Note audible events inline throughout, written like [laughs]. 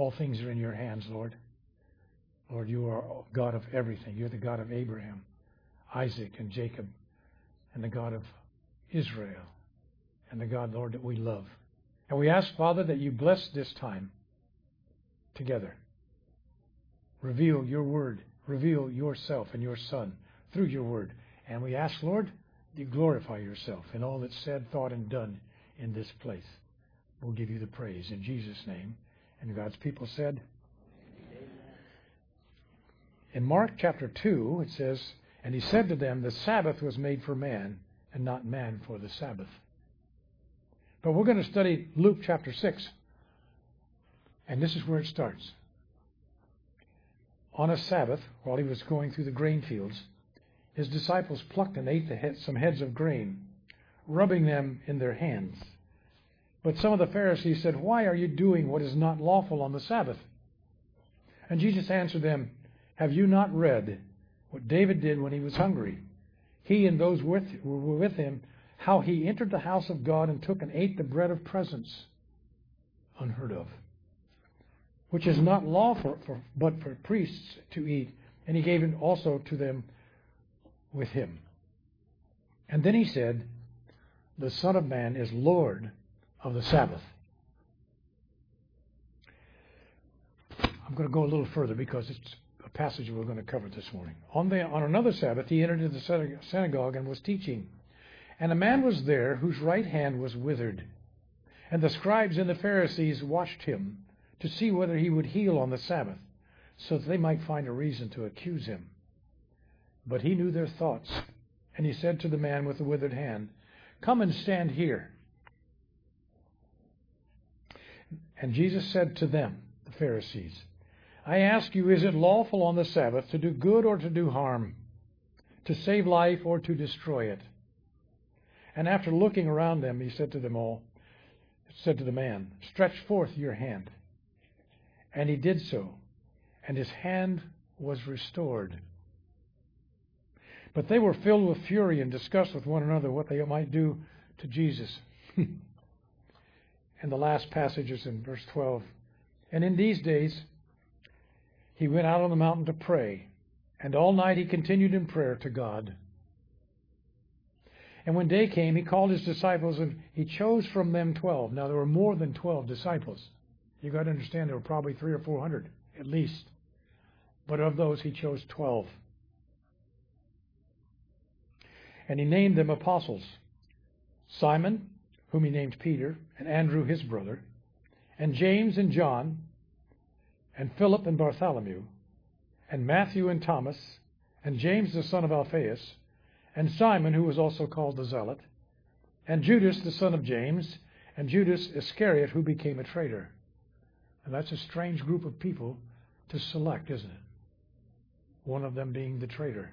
All things are in your hands, Lord. Lord, you are God of everything. You're the God of Abraham, Isaac, and Jacob, and the God of Israel, and the God, Lord, that we love. And we ask, Father, that you bless this time together. Reveal your word. Reveal yourself and your Son through your word. And we ask, Lord, you glorify yourself in all that's said, thought, and done in this place. We'll give you the praise in Jesus' name. And God's people said, in Mark chapter 2, it says, And he said to them, The Sabbath was made for man, and not man for the Sabbath. But we're going to study Luke chapter 6. And this is where it starts. On a Sabbath, while he was going through the grain fields, his disciples plucked and ate head, some heads of grain, rubbing them in their hands. But some of the Pharisees said, Why are you doing what is not lawful on the Sabbath? And Jesus answered them, Have you not read what David did when he was hungry? He and those with, who were with him, how he entered the house of God and took and ate the bread of presence, unheard of, which is not lawful for, but for priests to eat, and he gave it also to them with him. And then he said, The Son of Man is Lord of the Sabbath. I'm going to go a little further because it's a passage we're going to cover this morning. On, the, on another Sabbath, he entered into the synagogue and was teaching. And a man was there whose right hand was withered. And the scribes and the Pharisees watched him to see whether he would heal on the Sabbath, so that they might find a reason to accuse him. But he knew their thoughts. And he said to the man with the withered hand, Come and stand here. And Jesus said to them, the Pharisees, I ask you, is it lawful on the Sabbath to do good or to do harm, to save life or to destroy it? And after looking around them, he said to them all, said to the man, Stretch forth your hand. And he did so, and his hand was restored. But they were filled with fury and discussed with one another what they might do to Jesus. [laughs] and the last passage is in verse 12. And in these days he went out on the mountain to pray, and all night he continued in prayer to God. And when day came, he called his disciples and he chose from them twelve. Now there were more than twelve disciples. You've got to understand there were probably three or four hundred at least. But of those he chose twelve. And he named them apostles Simon, whom he named Peter, and Andrew his brother, and James and John, and Philip and Bartholomew, and Matthew and Thomas, and James the son of Alphaeus, and Simon, who was also called the Zealot, and Judas the son of James, and Judas Iscariot, who became a traitor. And that's a strange group of people to select, isn't it? One of them being the traitor.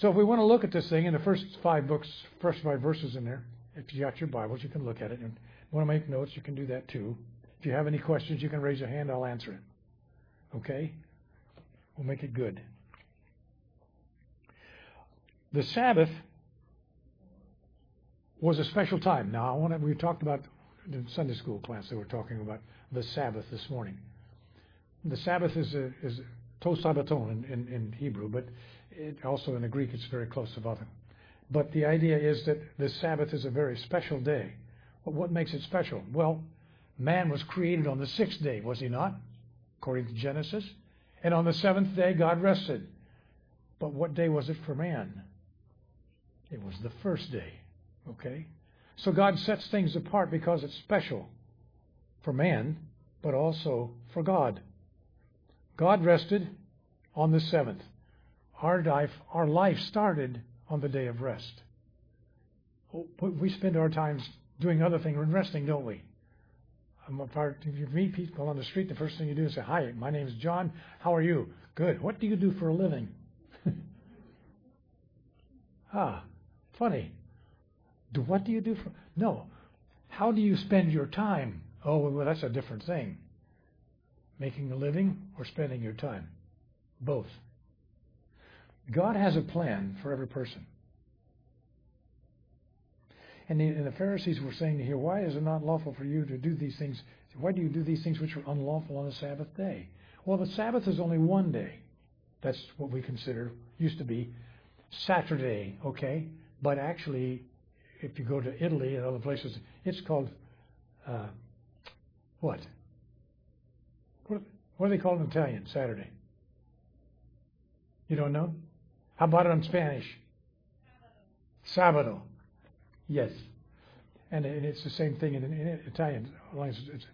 So if we want to look at this thing in the first five books, first five verses in there, if you got your Bibles, you can look at it. And want to make notes, you can do that too. If you have any questions, you can raise your hand. I'll answer it. Okay? We'll make it good. The Sabbath was a special time. Now, I want to, we talked about in Sunday school class, they were talking about the Sabbath this morning. The Sabbath is a, is to Sabbaton in, in, in Hebrew, but also in the Greek it's very close to Sabbath. But the idea is that the Sabbath is a very special day. But what makes it special? Well, man was created on the sixth day, was he not? According to Genesis. And on the seventh day, God rested. But what day was it for man? It was the first day. Okay? So God sets things apart because it's special for man, but also for God. God rested on the seventh. Our life, our life started on the day of rest. We spend our times doing other things and resting, don't we? If you meet people on the street, the first thing you do is say, Hi, my name is John. How are you? Good. What do you do for a living? [laughs] ah, funny. Do what do you do for no. How do you spend your time? Oh well that's a different thing. Making a living or spending your time? Both. God has a plan for every person. And the, and the, Pharisees were saying to here, why is it not lawful for you to do these things? Why do you do these things which are unlawful on the Sabbath day? Well, the Sabbath is only one day. That's what we consider, used to be Saturday, okay? But actually, if you go to Italy and other places, it's called uh, what? what? What do they call it in Italian, Saturday? You don't know? How about it in Spanish? Sabado. Yes. And it's the same thing in, in Italian. It's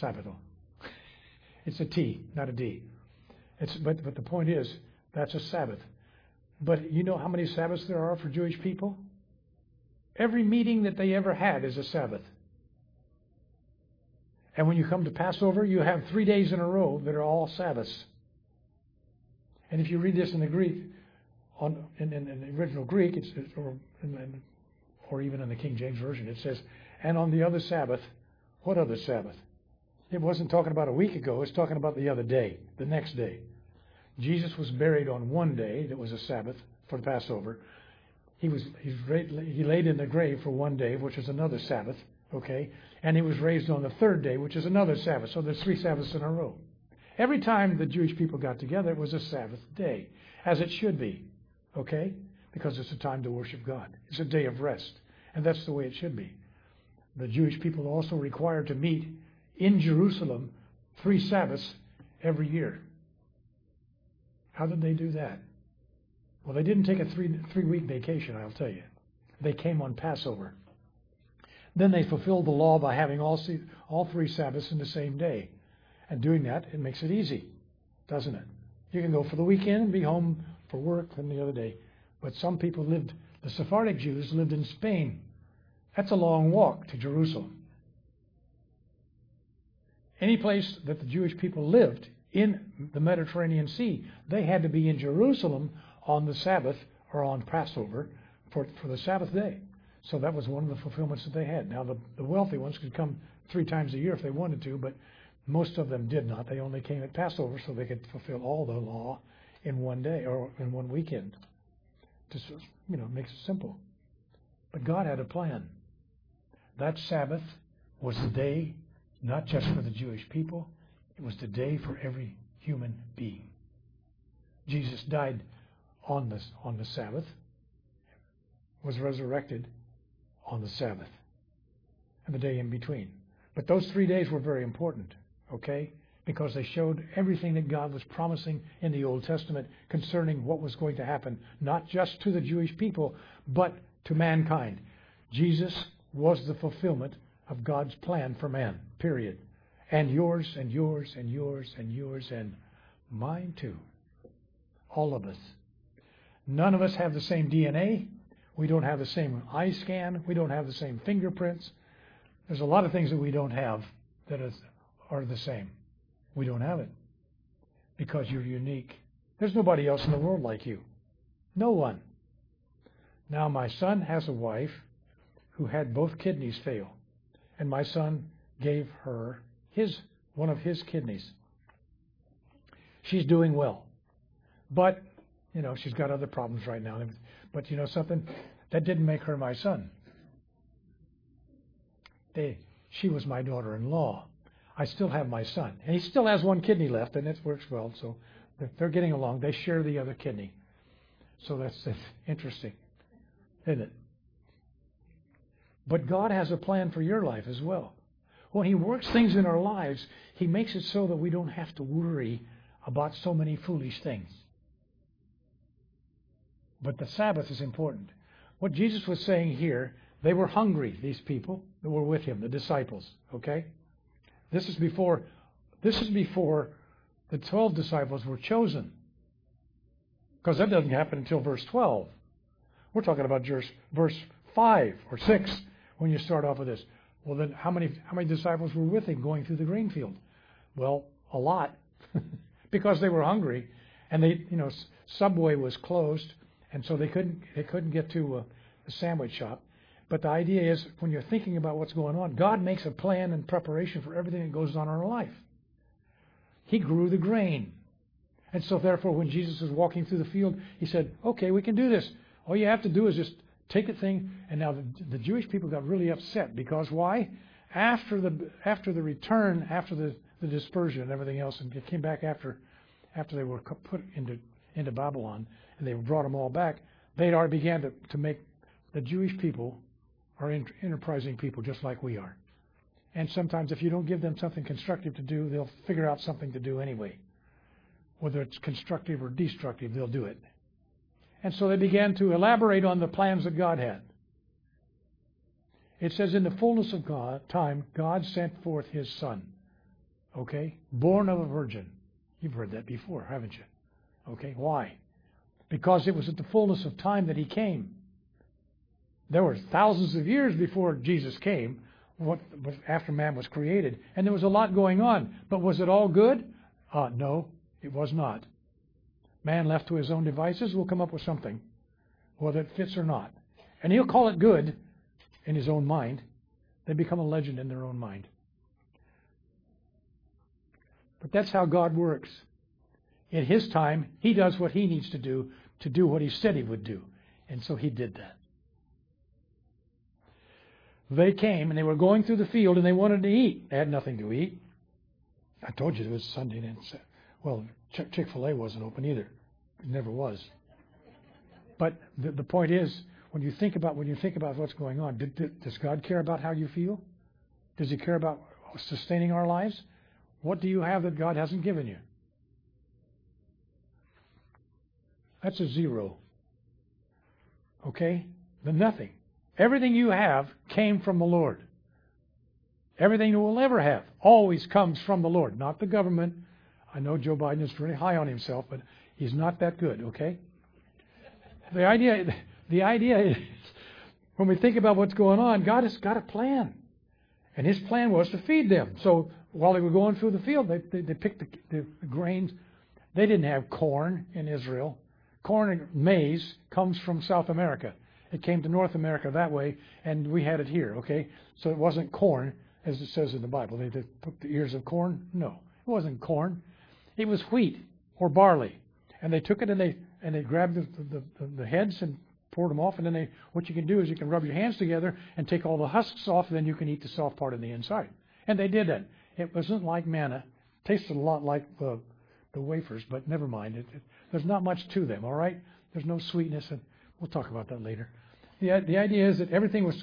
Sabado. It's a T, not a D. It's, but, but the point is, that's a Sabbath. But you know how many Sabbaths there are for Jewish people? Every meeting that they ever had is a Sabbath. And when you come to Passover, you have three days in a row that are all Sabbaths. And if you read this in the Greek, on, in, in, in the original Greek, it's, or, in, or even in the King James Version, it says, and on the other Sabbath, what other Sabbath? It wasn't talking about a week ago, it's talking about the other day, the next day. Jesus was buried on one day that was a Sabbath for the Passover. He was he laid in the grave for one day, which is another Sabbath, okay? And he was raised on the third day, which is another Sabbath. So there's three Sabbaths in a row. Every time the Jewish people got together, it was a Sabbath day, as it should be. Okay? Because it's a time to worship God. It's a day of rest. And that's the way it should be. The Jewish people also required to meet in Jerusalem three Sabbaths every year. How did they do that? Well, they didn't take a three, three week vacation, I'll tell you. They came on Passover. Then they fulfilled the law by having all, all three Sabbaths in the same day. And doing that, it makes it easy, doesn't it? You can go for the weekend and be home for work the other day. But some people lived, the Sephardic Jews lived in Spain. That's a long walk to Jerusalem. Any place that the Jewish people lived in the Mediterranean Sea, they had to be in Jerusalem on the Sabbath or on Passover for, for the Sabbath day. So that was one of the fulfillments that they had. Now, the, the wealthy ones could come three times a year if they wanted to, but most of them did not. They only came at Passover so they could fulfill all the law in one day or in one weekend. Just, you know, makes it simple. But God had a plan. That Sabbath was the day not just for the Jewish people, it was the day for every human being. Jesus died on the, on the Sabbath, was resurrected on the Sabbath, and the day in between. But those three days were very important okay? Because they showed everything that God was promising in the Old Testament concerning what was going to happen, not just to the Jewish people, but to mankind. Jesus was the fulfillment of God's plan for man, period. And yours, and yours, and yours, and yours, and mine too. All of us. None of us have the same DNA. We don't have the same eye scan. We don't have the same fingerprints. There's a lot of things that we don't have that is are the same. We don't have it because you're unique. There's nobody else in the world like you. No one. Now, my son has a wife who had both kidneys fail, and my son gave her his one of his kidneys. She's doing well, but you know she's got other problems right now. But you know something, that didn't make her my son. They, she was my daughter-in-law. I still have my son. And he still has one kidney left, and it works well. So they're getting along. They share the other kidney. So that's, [laughs] interesting, isn't it? But God has a plan for your life as well. When He works things in our lives, He makes it so that we don't have to worry about so many foolish things. But the Sabbath is important. What Jesus was saying here, they were hungry, these people that were with Him, the disciples, okay? This is before this is before the 12 disciples were chosen. Because that doesn't happen until verse 12. We're talking about verse 5 or 6. when you start off with this. Well, then how many how many disciples were with him going through the grain field? Well, a lot, [laughs] because they were hungry, and they you know Subway was closed, and so they couldn't they couldn't get to uh, a, a sandwich shop. But the idea is when you're thinking about what's going on, God makes a plan and preparation for everything that goes on in our life. He grew the grain. And so therefore when Jesus was walking through the field, he said, Okay, we can do this. All you have to do is just take the thing. And now the, the Jewish people got really upset because why? After the after the return, after the, the dispersion and everything else, and it came back after after they were put into into Babylon and they brought them all back, they'd already began to, to make the Jewish people are enterprising people just like we are. And sometimes if you don't give them something constructive to do, they'll figure out something to do anyway. Whether it's constructive or destructive, they'll do it. And so they began to elaborate on the plans that God had. It says, in the fullness of God, time, God sent forth his son. Okay? Born of a virgin. You've heard that before, haven't you? Okay? Why? Because it was at the fullness of time that he came. There were thousands of years before Jesus came, what, after man was created, and there was a lot going on. But was it all good? Uh, no, it was not. Man left to his own devices will come up with something, whether it fits or not. And he'll call it good in his own mind. They become a legend in their own mind. But that's how God works. In his time, he does what he needs to do to do what he said he would do. And so he did that. They came and they were going through the field and they wanted to eat. They had nothing to eat. I told you it was Sunday and well, Chick fil A wasn't open either. It never was. But the, the point is, when you think about when you think about what's going on, did, did, does God care about how you feel? Does He care about sustaining our lives? What do you have that God hasn't given you? That's a zero. Okay? The nothing. Everything you have came from the Lord. Everything you will ever have always comes from the Lord, not the government. I know Joe Biden is very high on himself, but he's not that good, okay? The idea, the idea is when we think about what's going on, God has got a plan. And his plan was to feed them. So while they were going through the field, they, they, they picked the, the grains. They didn't have corn in Israel. Corn and maize comes from South America. It came to North America that way, and we had it here, okay? So it wasn't corn, as it says in the Bible. They, took the ears of corn? No, it wasn't corn. It was wheat or barley. And they took it and they and they grabbed the, the, the, the heads and poured them off. And then they, what you can do is you can rub your hands together and take all the husks off, and then you can eat the soft part on the inside. And they did that. It wasn't like manna. It tasted a lot like the, the wafers, but never mind. It, it, there's not much to them, all right? There's no sweetness, and we'll talk about that later. The, the idea is that everything was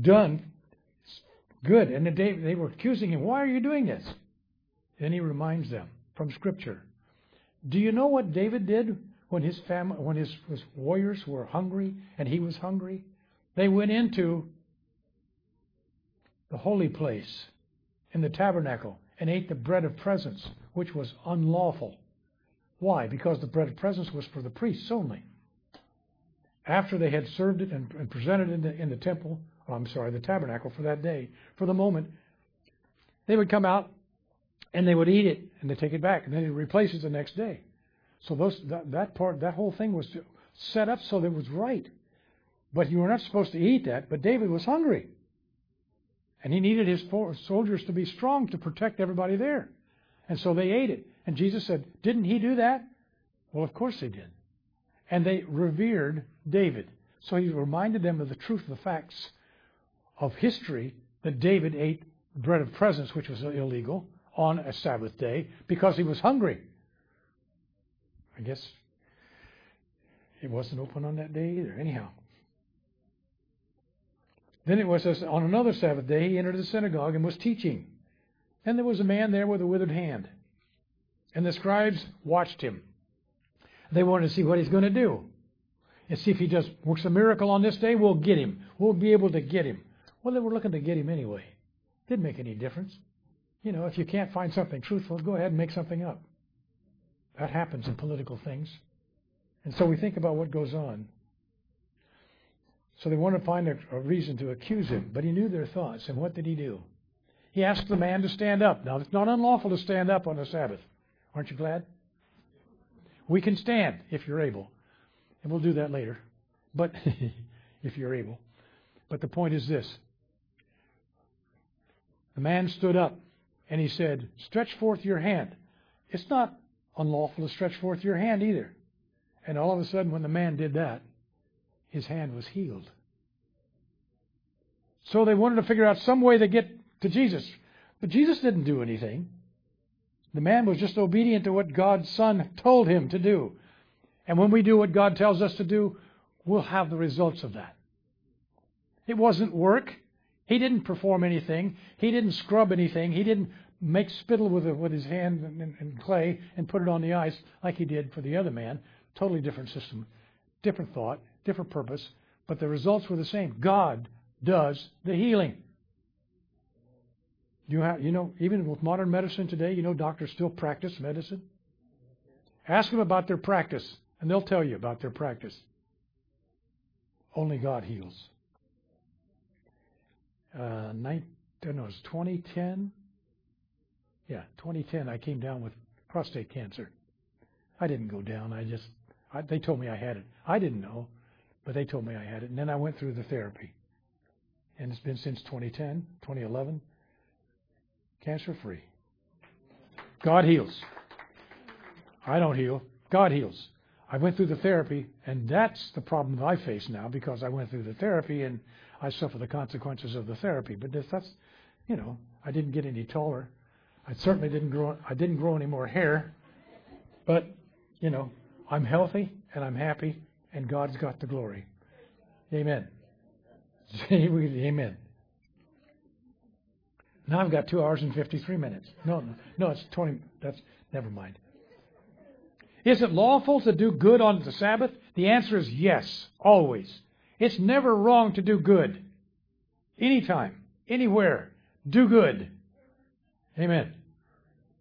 done good. And they, they were accusing him, Why are you doing this? Then he reminds them from Scripture. Do you know what David did when his family, when his, his warriors were hungry and he was hungry? They went into the holy place in the tabernacle and ate the bread of presence, which was unlawful. Why? Because the bread of presence was for the priests only after they had served it and, and presented it in the, in the temple, I'm sorry, the tabernacle for that day, for the moment, they would come out and they would eat it and they take it back and then it the next day. So those that, that part, that whole thing was set up so that it was right. But you were not supposed to eat that. But David was hungry, and he needed his soldiers to be strong to protect everybody there, and so they ate it. And Jesus said, "Didn't he do that?" Well, of course they did and they revered David. So he reminded them of the truth of the facts of history that David ate bread of presence, which was illegal, on a Sabbath day because he was hungry. I guess it wasn't open on that day either. Anyhow. Then it was on another Sabbath day, he entered the synagogue and was teaching. And there was a man there with a withered hand. And the scribes watched him. They wanted to see what he's going to do. And see if he just works a miracle on this day, we'll get him. We'll be able to get him. Well, they were looking to get him anyway. Didn't make any difference. You know, if you can't find something truthful, go ahead and make something up. That happens in political things. And so we think about what goes on. So they wanted to find a, a reason to accuse him, but he knew their thoughts. And what did he do? He asked the man to stand up. Now, it's not unlawful to stand up on the Sabbath. Aren't you glad? We can stand if you're able. And we'll do that later. But [laughs] if you're able. But the point is this the man stood up and he said, Stretch forth your hand. It's not unlawful to stretch forth your hand either. And all of a sudden, when the man did that, his hand was healed. So they wanted to figure out some way to get to Jesus. But Jesus didn't do anything. The man was just obedient to what God's Son told him to do. And when we do what God tells us to do, we'll have the results of that. It wasn't work. He didn't perform anything. He didn't scrub anything. He didn't make spittle with, with his hand and, and clay and put it on the ice like he did for the other man. Totally different system, different thought, different purpose, but the results were the same. God does the healing. You, have, you know, even with modern medicine today, you know doctors still practice medicine. Ask them about their practice, and they'll tell you about their practice. Only God heals. Uh, nine, I know, it was 2010. Yeah, 2010. I came down with prostate cancer. I didn't go down. I just I, they told me I had it. I didn't know, but they told me I had it, and then I went through the therapy. And it's been since 2010, 2011, cancer free. God heals. I don't heal. God heals. I went through the therapy, and that's the problem that I face now because I went through the therapy and I suffer the consequences of the therapy. But if that's, you know, I didn't get any taller. I certainly didn't grow. I didn't grow any more hair. But, you know, I'm healthy and I'm happy, and God's got the glory. Amen. [laughs] Amen. Now I've got two hours and 53 minutes. No, no, it's 20. That's never mind. Is it lawful to do good on the Sabbath? The answer is yes, always. It's never wrong to do good. Anytime, anywhere, do good. Amen.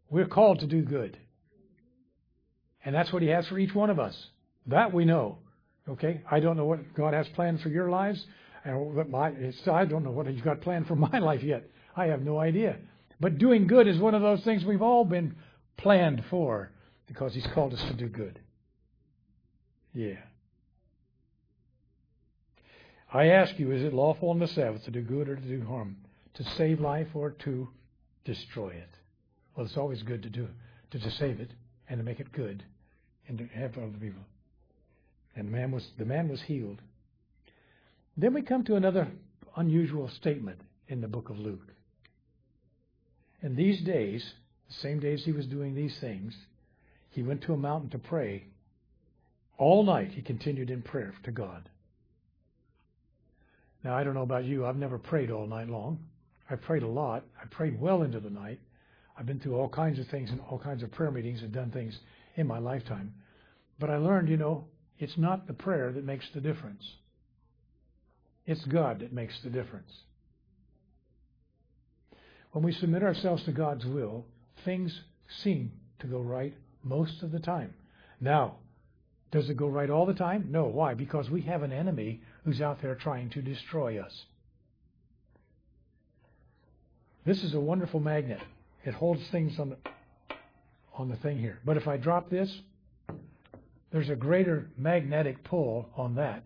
We're called to do good. And that's what He has for each one of us. That we know. Okay? I don't know what God has planned for your lives. I don't know what He's got planned for [laughs] my life yet. I have no idea. But doing good is one of those things we've all been planned for because He's called us to do good. Yeah. I ask you, is it lawful on the Sabbath to do good or to do harm? To save life or to destroy it? Well, it's always good to do to, to save it and to make it good and to have other people. And the man was the man was healed. Then we come to another unusual statement in the book of Luke. In these days, the same days he was doing these things, he went to a mountain to pray. All night he continued in prayer to God. Now, I don't know about you. I've never prayed all night long. I prayed a lot. I prayed well into the night. I've been through all kinds of things and all kinds of prayer meetings and done things in my lifetime. But I learned, you know, it's not the prayer that makes the difference. It's God that makes the difference. When we submit ourselves to God's will, things seem to go right most of the time. Now, does it go right all the time? No. Why? Because we have an enemy who's out there trying to destroy us. This is a wonderful magnet. It holds things on the, on the thing here. But if I drop this, there's a greater magnetic pull on that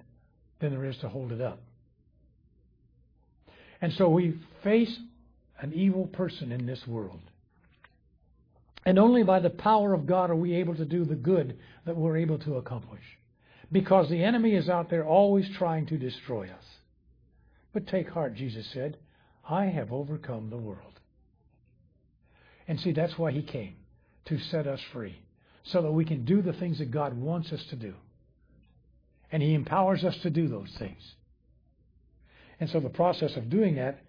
than there is to hold it up. And so we face an evil person in this world. And only by the power of God are we able to do the good that we're able to accomplish. Because the enemy is out there always trying to destroy us. But take heart, Jesus said, I have overcome the world. And see, that's why he came, to set us free, so that we can do the things that God wants us to do. And he empowers us to do those things. And so the process of doing that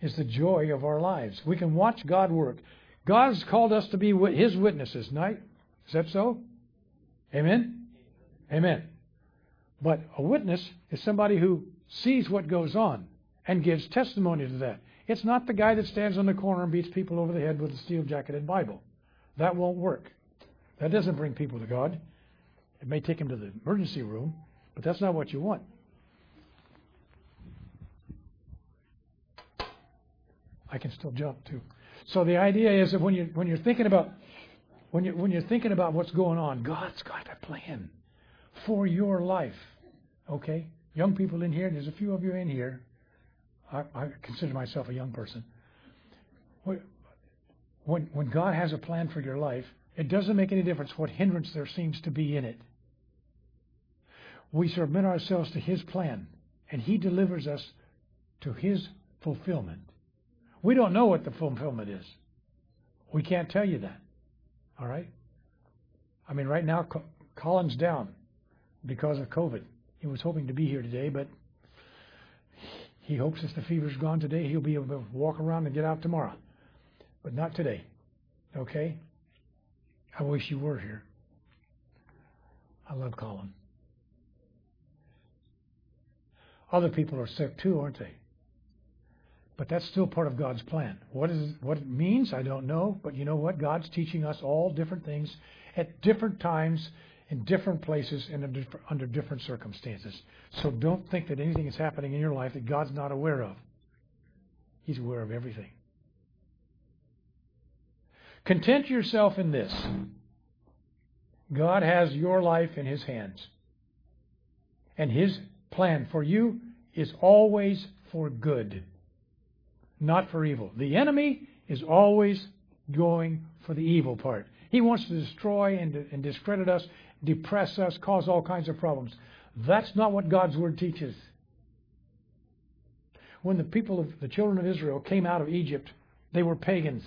is the joy of our lives. We can watch God work. God's called us to be His witnesses, right? Is that so? Amen? Amen. But a witness is somebody who sees what goes on and gives testimony to that. It's not the guy that stands on the corner and beats people over the head with a steel jacket and Bible. That won't work. That doesn't bring people to God. It may take them to the emergency room, but that's not what you want. I can still jump too. So the idea is that when you when you're thinking about when you when you're thinking about what's going on, God's got a plan for your life. Okay, young people in here. There's a few of you in here. I, I consider myself a young person. When when God has a plan for your life, it doesn't make any difference what hindrance there seems to be in it. We submit ourselves to His plan, and He delivers us to His fulfillment. We don't know what the fulfillment is. We can't tell you that. All right? I mean, right now, Colin's down because of COVID. He was hoping to be here today, but he hopes if the fever's gone today, he'll be able to walk around and get out tomorrow. But not today. Okay? I wish you were here. I love Colin. Other people are sick too, aren't they? But that's still part of God's plan. What is what it means, I don't know. But you know what? God's teaching us all different things at different times, in different places, and under different circumstances. So don't think that anything is happening in your life that God's not aware of. He's aware of everything. Content yourself in this. God has your life in His hands. And His plan for you is always for good not for evil. The enemy is always going for the evil part. He wants to destroy and, and discredit us, depress us, cause all kinds of problems. That's not what God's Word teaches. When the people of the children of Israel came out of Egypt, they were pagans.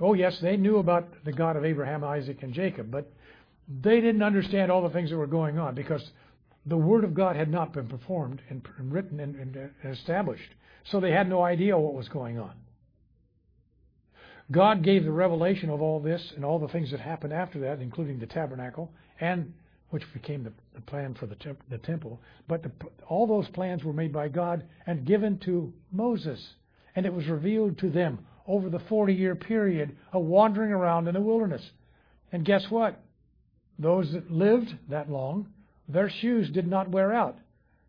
Oh, yes, they knew about the God of Abraham, Isaac, and Jacob, but they didn't understand all the things that were going on because the Word of God had not been performed and written and, and established. So they had no idea what was going on. God gave the revelation of all this and all the things that happened after that, including the tabernacle, and which became the, the plan for the, temp, the temple. But the, all those plans were made by God and given to Moses, and it was revealed to them over the 40 year period of wandering around in the wilderness. And guess what? Those that lived that long, their shoes did not wear out.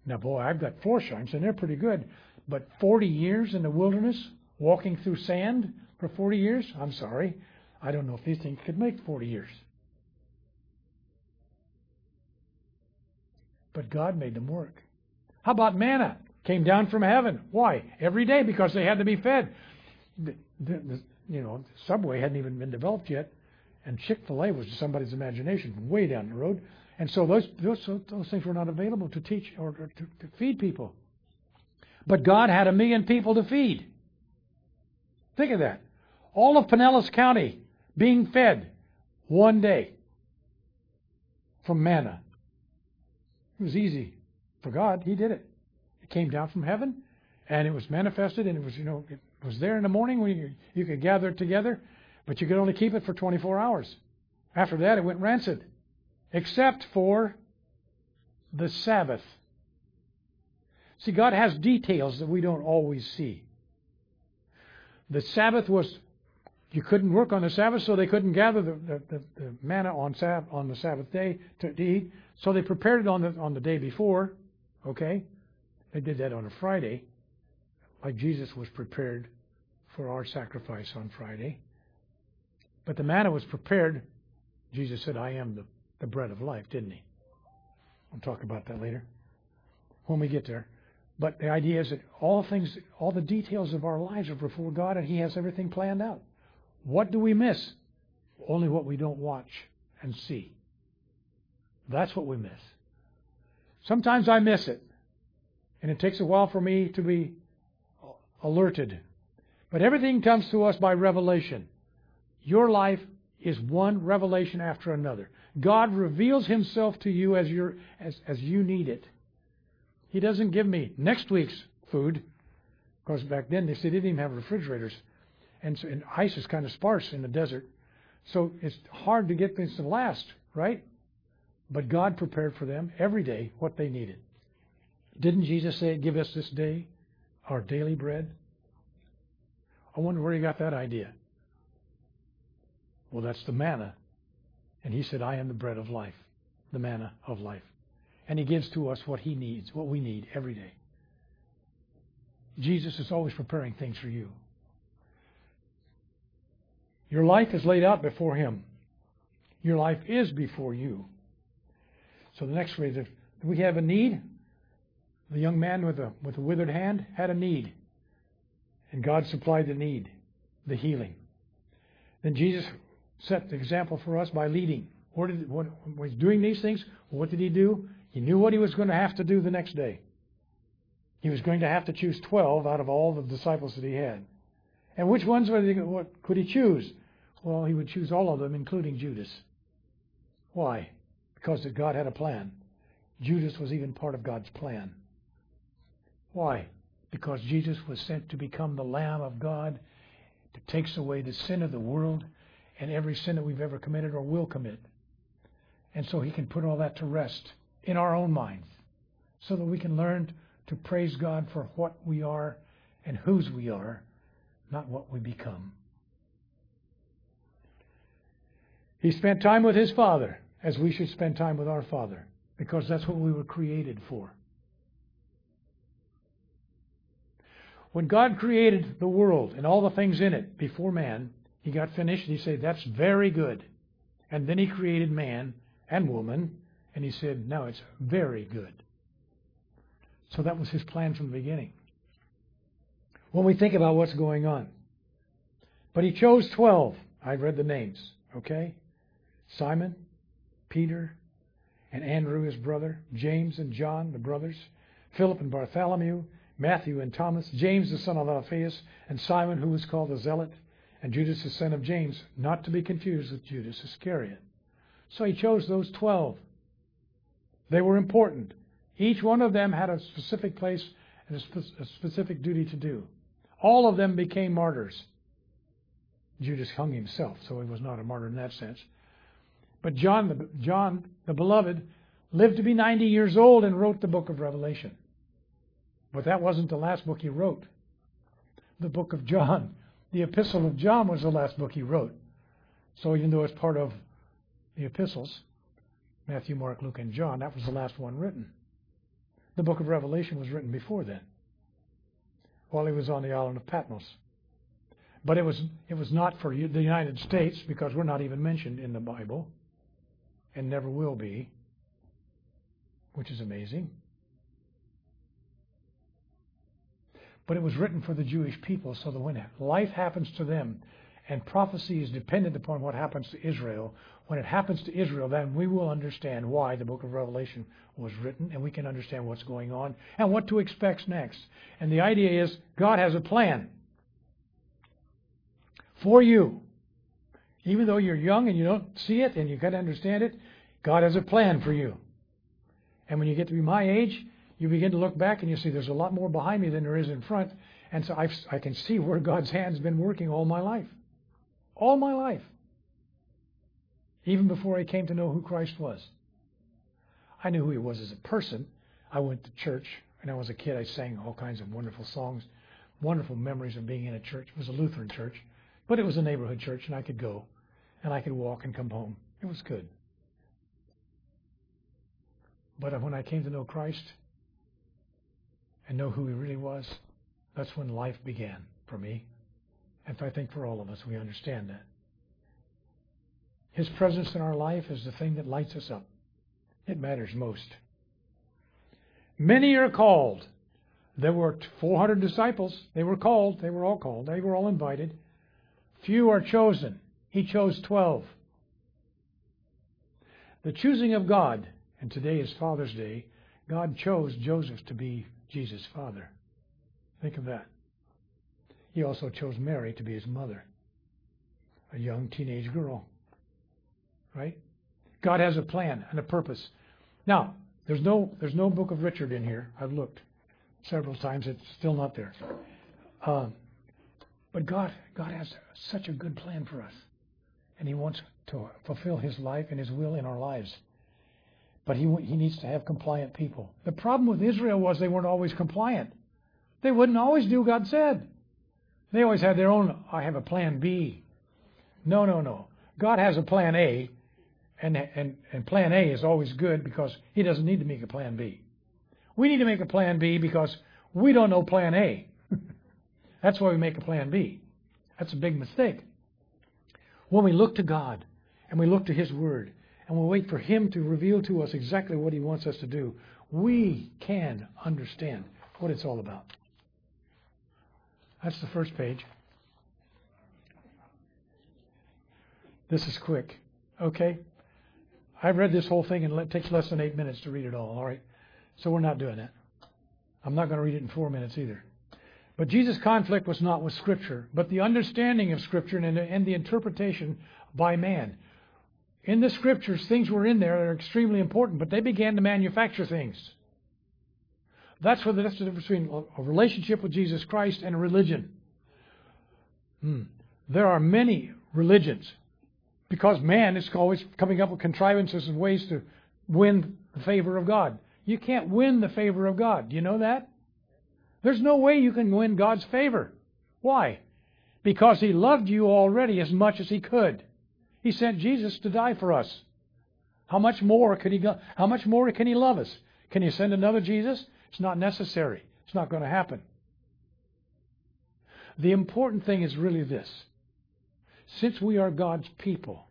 Now, boy, I've got four shines, and they're pretty good. But 40 years in the wilderness, walking through sand for 40 years? I'm sorry. I don't know if these things could make 40 years. But God made them work. How about manna? Came down from heaven. Why? Every day because they had to be fed. The, the, the, you know, Subway hadn't even been developed yet, and Chick Fil A was somebody's imagination way down the road. And so those those, those things were not available to teach or to, to feed people. But God had a million people to feed. Think of that. All of Pinellas County being fed one day from manna. It was easy for God. He did it. It came down from heaven and it was manifested and it was, you know, it was there in the morning when you, you could gather it together, but you could only keep it for 24 hours. After that, it went rancid, except for the Sabbath. See, God has details that we don't always see. The Sabbath was, you couldn't work on the Sabbath, so they couldn't gather the, the, the, the manna on, Sab- on the Sabbath day to, eat. So they prepared it on the, on the day before. Okay? They did that on a Friday, like Jesus was prepared for our sacrifice on Friday. But the manna was prepared. Jesus said, I am the, the bread of life, didn't he? I'll talk about that later when we get there. But the idea is that all things, all the details of our lives are before God, and He has everything planned out. What do we miss? Only what we don't watch and see. That's what we miss. Sometimes I miss it, and it takes a while for me to be alerted. But everything comes to us by revelation. Your life is one revelation after another. God reveals Himself to you as, your, as, as you need it. He doesn't give me next week's food. Because back then they said they didn't even have refrigerators. And, so, and ice is kind of sparse in the desert. So it's hard to get things to last, right? But God prepared for them every day what they needed. Didn't Jesus say, Give us this day our daily bread? I wonder where he got that idea. Well, that's the manna. And he said, I am the bread of life, the manna of life and He gives to us what He needs, what we need every day. Jesus is always preparing things for you. Your life is laid out before Him. Your life is before you. So the next phrase, if we have a need, the young man with a, with a withered hand had a need. And God supplied the need, the healing. Then Jesus set the example for us by leading. What did, what, when doing these things, what did he do? He knew what he was going to have to do the next day. He was going to have to choose 12 out of all the disciples that he had. And which ones were they, what could he choose? Well, he would choose all of them, including Judas. Why? Because God had a plan. Judas was even part of God's plan. Why? Because Jesus was sent to become the Lamb of God that takes away the sin of the world and every sin that we've ever committed or will commit. And so he can put all that to rest in our own minds so that we can learn to praise God for what we are and whose we are, not what we become. He spent time with his Father as we should spend time with our Father because that's what we were created for. When God created the world and all the things in it before man, he got finished and he said, That's very good. And then he created man and woman, and he said, Now it's very good. So that was his plan from the beginning. When we think about what's going on. But he chose 12. I've read the names, okay? Simon, Peter, and Andrew, his brother, James and John, the brothers, Philip and Bartholomew, Matthew and Thomas, James the son of Alphaeus, and Simon, who was called the Zealot, and Judas the son of James, not to be confused with Judas Iscariot. So he chose those twelve. They were important. Each one of them had a specific place and a, spe- a specific duty to do. All of them became martyrs. Judas hung himself, so he was not a martyr in that sense. But John, the, John, the beloved, lived to be 90 years old and wrote the book of Revelation. But that wasn't the last book he wrote. The book of John, the epistle of John was the last book he wrote. So even though it's part of the epistles, Matthew, Mark, Luke, and John, that was the last one written. The book of Revelation was written before then, while he was on the island of Patmos. But it was it was not for the United States because we're not even mentioned in the Bible, and never will be, which is amazing. But it was written for the Jewish people so that when life happens to them, and prophecy is dependent upon what happens to Israel, when it happens to Israel, then we will understand why the book of Revelation was written, and we can understand what's going on and what to expect next. And the idea is God has a plan for you. Even though you're young and you don't see it and you to understand it, God has a plan for you. And when you get to be my age, you begin to look back and you see there's a lot more behind me than there is in front. And so I've, I can see where God's [laughs] hand's been working all my life. All my life even before I came to know who Christ was. I knew who he was as a person. I went to church. When I was a kid, I sang all kinds of wonderful songs, wonderful memories of being in a church. It was a Lutheran church, but it was a neighborhood church, and I could go, and I could walk and come home. It was good. But when I came to know Christ and know who he really was, that's when life began for me. And I think for all of us, we understand that. His presence in our life is the thing that lights us up. It matters most. Many are called. There were 400 disciples. They were called. They were all called. They were all invited. Few are chosen. He chose 12. The choosing of God, and today is Father's Day, God chose Joseph to be Jesus' father. Think of that. He also chose Mary to be his mother, a young teenage girl. Right? God has a plan and a purpose. Now, there's no there's no book of Richard in here. I've looked several times. It's still not there. Uh, but God God has such a good plan for us, and He wants to fulfill His life and His will in our lives. But He He needs to have compliant people. The problem with Israel was they weren't always compliant. They wouldn't always do God said. They always had their own. I have a plan B. No, no, no. God has a plan A, and, and, and plan A is always good because he doesn't need to make a plan B. We need to make a plan B because we don't know plan A. [laughs] That's why we make a plan B. That's a big mistake. When we look to God and we look to His Word and we wait for Him to reveal to us exactly what He wants us to do, we can understand what it's all about. That's the first page. This is quick. Okay? I've read this whole thing and it takes less than eight minutes to read it all, all right? So we're not doing that. I'm not going to read it in four minutes either. But Jesus' conflict was not with Scripture, but the understanding of Scripture and, and the interpretation by man. In the Scriptures, things were in there that are extremely important, but they began to manufacture things. That's what that's the difference between a relationship with Jesus Christ and a religion. Hmm. There are many religions because man is always coming up with contrivances and ways to win the favor of God. You can't win the favor of God. Do you know that? There's no way you can win God's favor. Why? Because He loved you already as much as He could. He sent Jesus to die for us. How much more could He? How much more can He love us? Can He send another Jesus? It's not necessary. It's not going to happen. The important thing is really this since we are God's people,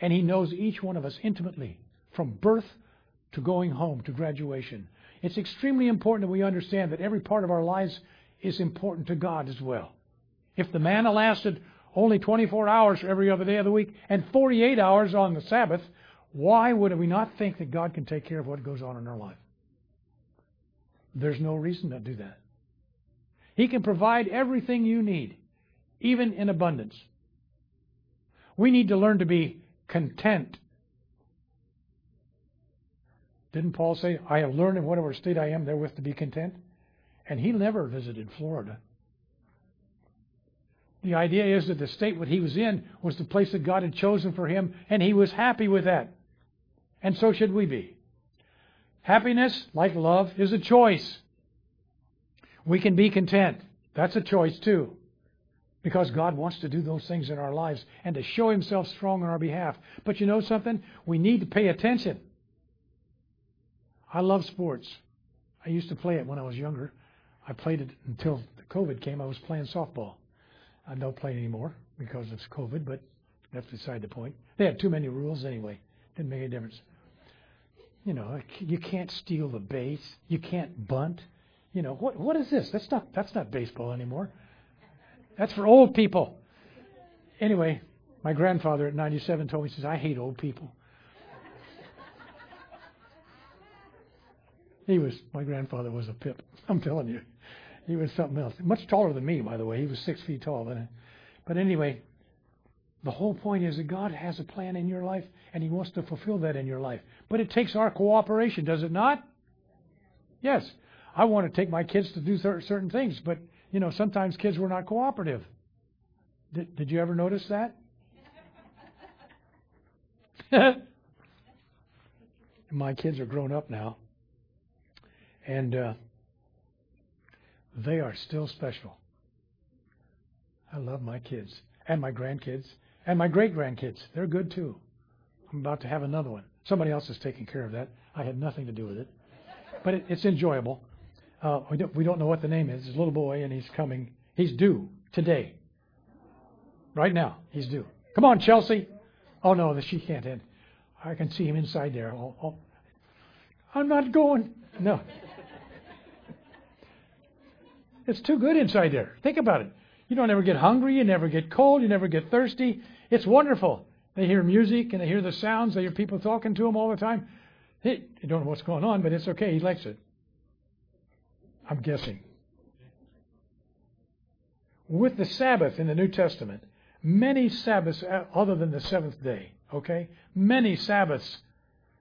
and He knows each one of us intimately, from birth to going home to graduation, it's extremely important that we understand that every part of our lives is important to God as well. If the manna lasted only 24 hours every other day of the week and 48 hours on the Sabbath, why would we not think that God can take care of what goes on in our life? There's no reason to do that. He can provide everything you need, even in abundance. We need to learn to be content. Didn't Paul say, I have learned in whatever state I am therewith to be content? And he never visited Florida. The idea is that the state that he was in was the place that God had chosen for him, and he was happy with that. And so should we be. Happiness, like love, is a choice. We can be content. That's a choice too. Because God wants to do those things in our lives and to show Himself strong on our behalf. But you know something? We need to pay attention. I love sports. I used to play it when I was younger. I played it until COVID came. I was playing softball. I don't play anymore because of COVID, but that's beside the point. They had too many rules anyway. Didn't make any difference. You know, you can't steal the base. You can't bunt. You know, what what is this? That's not that's not baseball anymore. That's for old people. Anyway, my grandfather at 97 told me, he says, I hate old people. he was, my grandfather was a pip. I'm telling you. He was something else. Much taller than me, by the way. He was six feet tall. But, anyway, the whole point is that God has a plan in your life, and He wants to fulfill that in your life. But it takes our cooperation, does it not? Yes. I want to take my kids to do certain things, but you know, sometimes kids were not cooperative. Did, did you ever notice that? [laughs] my kids are grown up now, and uh, they are still special. I love my kids and my grandkids and my great grandkids. They're good too. I'm about to have another one. Somebody else is taking care of that. I had nothing to do with it, but it, it's enjoyable. Uh, we, don't, we don't know what the name is. He's a little boy, and he's coming. He's due today. Right now, he's due. Come on, Chelsea. Oh no, she can't end. I can see him inside there. Oh, oh. I'm not going. No. It's too good inside there. Think about it. You don't ever get hungry. You never get cold. You never get thirsty. It's wonderful. They hear music and they hear the sounds. They hear people talking to them all the time. He, you don't know what's going on, but it's okay. He likes it. I'm guessing. With the Sabbath in the New Testament, many Sabbaths uh, other than the seventh day, okay? Many Sabbaths.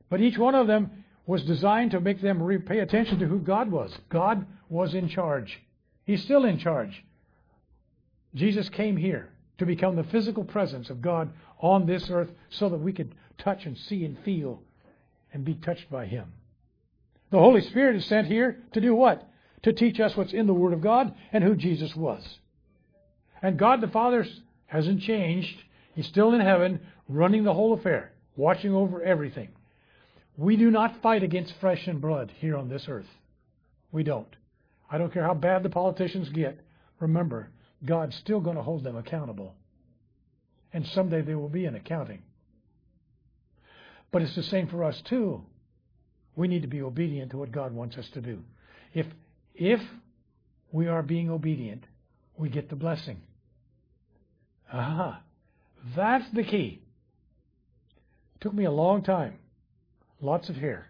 But each one of them was designed to make them pay attention to who God was. God was in charge. He's still in charge. Jesus came here to become the physical presence of God on this earth so that we could touch and see and feel and be touched by Him. The Holy Spirit is sent here to do what? To teach us what's in the Word of God and who Jesus was. And God the Father hasn't changed. He's still in heaven, running the whole affair, watching over everything. We do not fight against flesh and blood here on this earth. We don't. I don't care how bad the politicians get. remember, God's still going to hold them accountable. And someday there will be an accounting. But it's the same for us too. We need to be obedient to what God wants us to do. If if we are being obedient, we get the blessing. Aha. That's the key. Took me a long time, lots of hair,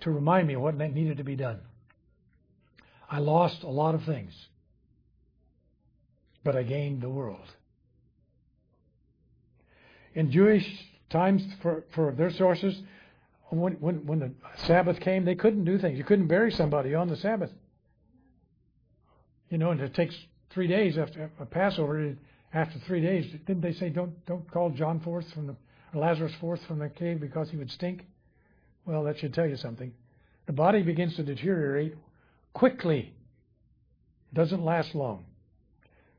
to remind me what needed to be done. I lost a lot of things, but I gained the world. In Jewish times, for, for their sources, when, when, when the Sabbath came, they couldn't do things. You couldn't bury somebody on the Sabbath. You know, and it takes three days after a Passover. After three days, didn't they say don't don't call John forth from the Lazarus forth from the cave because he would stink? Well, that should tell you something. The body begins to deteriorate quickly. It doesn't last long.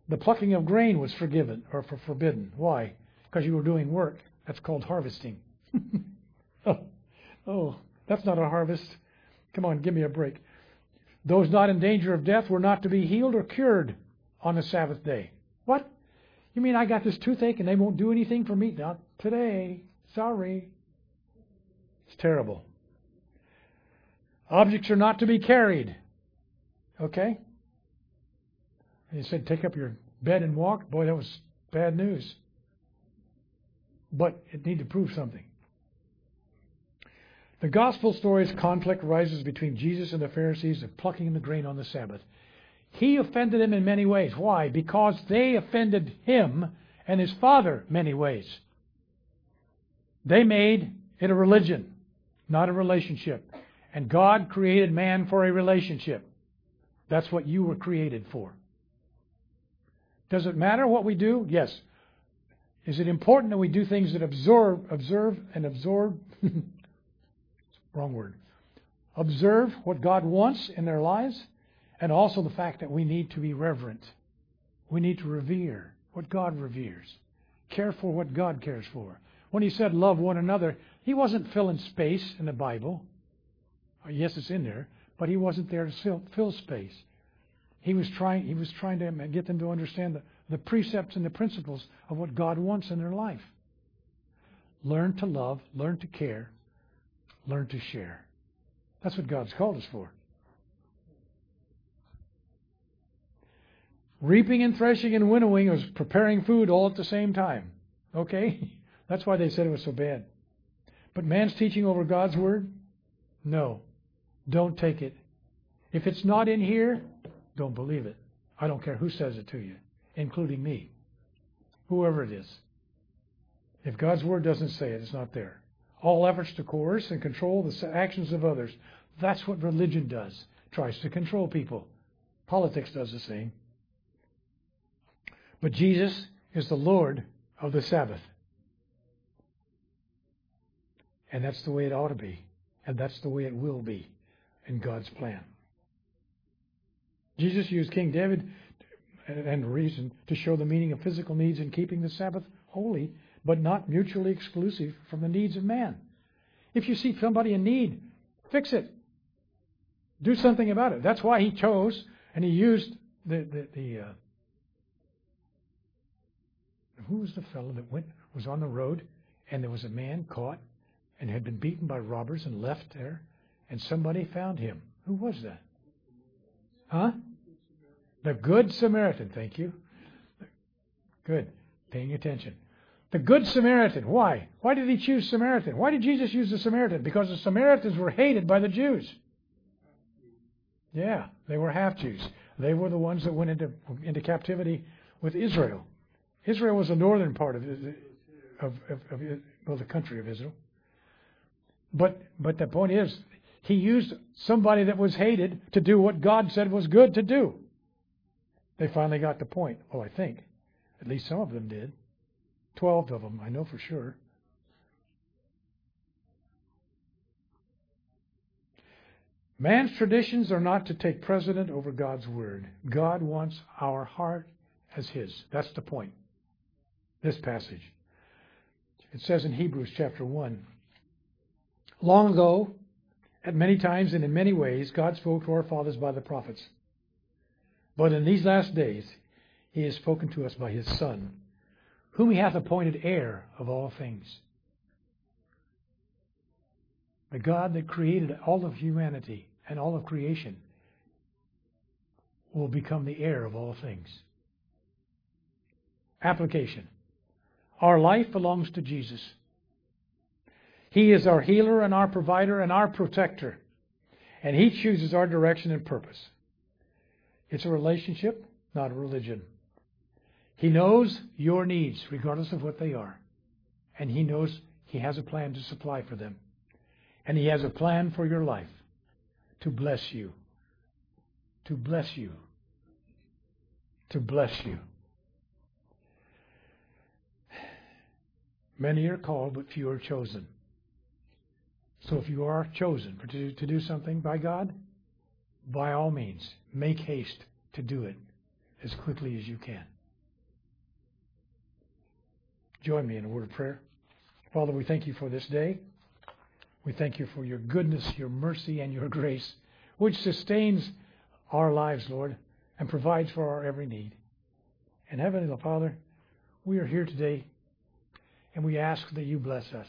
The plucking of grain was forgiven or for forbidden. Why? Because you were doing work. That's called harvesting. [laughs] oh, oh, that's not a harvest. Come on, give me a break. Those not in danger of death were not to be healed or cured on the Sabbath day. What? You mean I got this toothache and they won't do anything for me? Not today. Sorry. It's terrible. Objects are not to be carried. Okay? And he said, take up your bed and walk. Boy, that was bad news. But it needed to prove something. The gospel story's conflict rises between Jesus and the Pharisees of plucking the grain on the Sabbath. He offended them in many ways. Why? Because they offended him and his father many ways. They made it a religion, not a relationship. And God created man for a relationship. That's what you were created for. Does it matter what we do? Yes. Is it important that we do things that absorb, observe and absorb [laughs] wrong word. Observe what God wants in their lives, and also the fact that we need to be reverent. We need to revere what God reveres, care for what God cares for. When he said love one another, he wasn't filling space in the Bible. Uh, yes, it's in there, but he wasn't there to fill, fill space. He was trying. He was trying to get them to understand the, the precepts and the principles of what God wants in their life. Learn to love. Learn to care learn to share. That's what God's called us for. Reaping and threshing and winnowing was preparing food all at the same time. Okay? [laughs] That's why they said it was so bad. But man's teaching over God's word? No. Don't take it. If it's not in here, don't believe it. I don't care who says it to you, including me. Whoever it is. If God's word doesn't say it, it's not there all efforts to coerce and control the actions of others. That's what religion does. tries to control people. Politics does the same. But Jesus is the Lord of the Sabbath. And that's the way it ought to be. And that's the way it will be in God's plan. Jesus used King David and reason to show the meaning of physical needs in keeping the Sabbath holy but not mutually exclusive from the needs of man. If you see somebody in need, fix it. Do something about it. That's why he chose and he used the the, the uh, who was the fellow that went was on the road and there was a man caught and had been beaten by robbers and left there and somebody found him. Who was that? Huh? The Good Samaritan. Thank you. Good. Paying attention. The Good Samaritan. Why? Why did he choose Samaritan? Why did Jesus use the Samaritan? Because the Samaritans were hated by the Jews. Yeah, they were half Jews. They were the ones that went into into captivity with Israel. Israel was the northern part of of, of, of well, the country of Israel. But but the point is, he used somebody that was hated to do what God said was good to do. They finally got the point. Well, I think at least some of them did. Twelve of them, I know for sure. Man's traditions are not to take precedent over God's word. God wants our heart as His. That's the point. This passage. It says in Hebrews chapter 1 Long ago, at many times and in many ways, God spoke to our fathers by the prophets. But in these last days he has spoken to us by his Son, whom he hath appointed heir of all things. The God that created all of humanity and all of creation will become the heir of all things. Application. Our life belongs to Jesus. He is our healer and our provider and our protector. And He chooses our direction and purpose. It's a relationship, not a religion. He knows your needs, regardless of what they are. And He knows He has a plan to supply for them. And He has a plan for your life to bless you. To bless you. To bless you. Many are called, but few are chosen. So if you are chosen to, do something by God, by all means, make haste to do it as quickly as you can. Join me in a word of prayer. Father, we thank you for this day. We thank you for your goodness, your mercy, and your grace, which sustains our lives, Lord, and provides for our every need. And Heavenly Father, we are here today, and we ask that you bless us,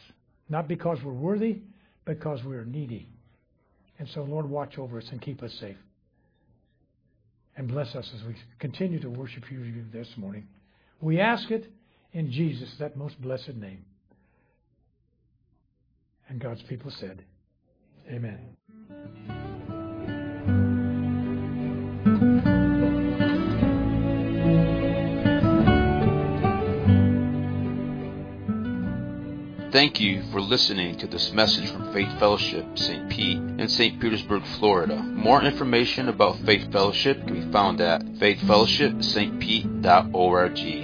not because we're worthy, but because we're needy. And so, Lord, watch over us and keep us safe. And bless us as we continue to worship you this morning. We ask it in Jesus, that most blessed name. And God's people said, Amen. Thank you for listening to this message from Faith Fellowship St. Pete in St. Petersburg, Florida. More information about Faith Fellowship can be found at faithfellowshipstpete.org.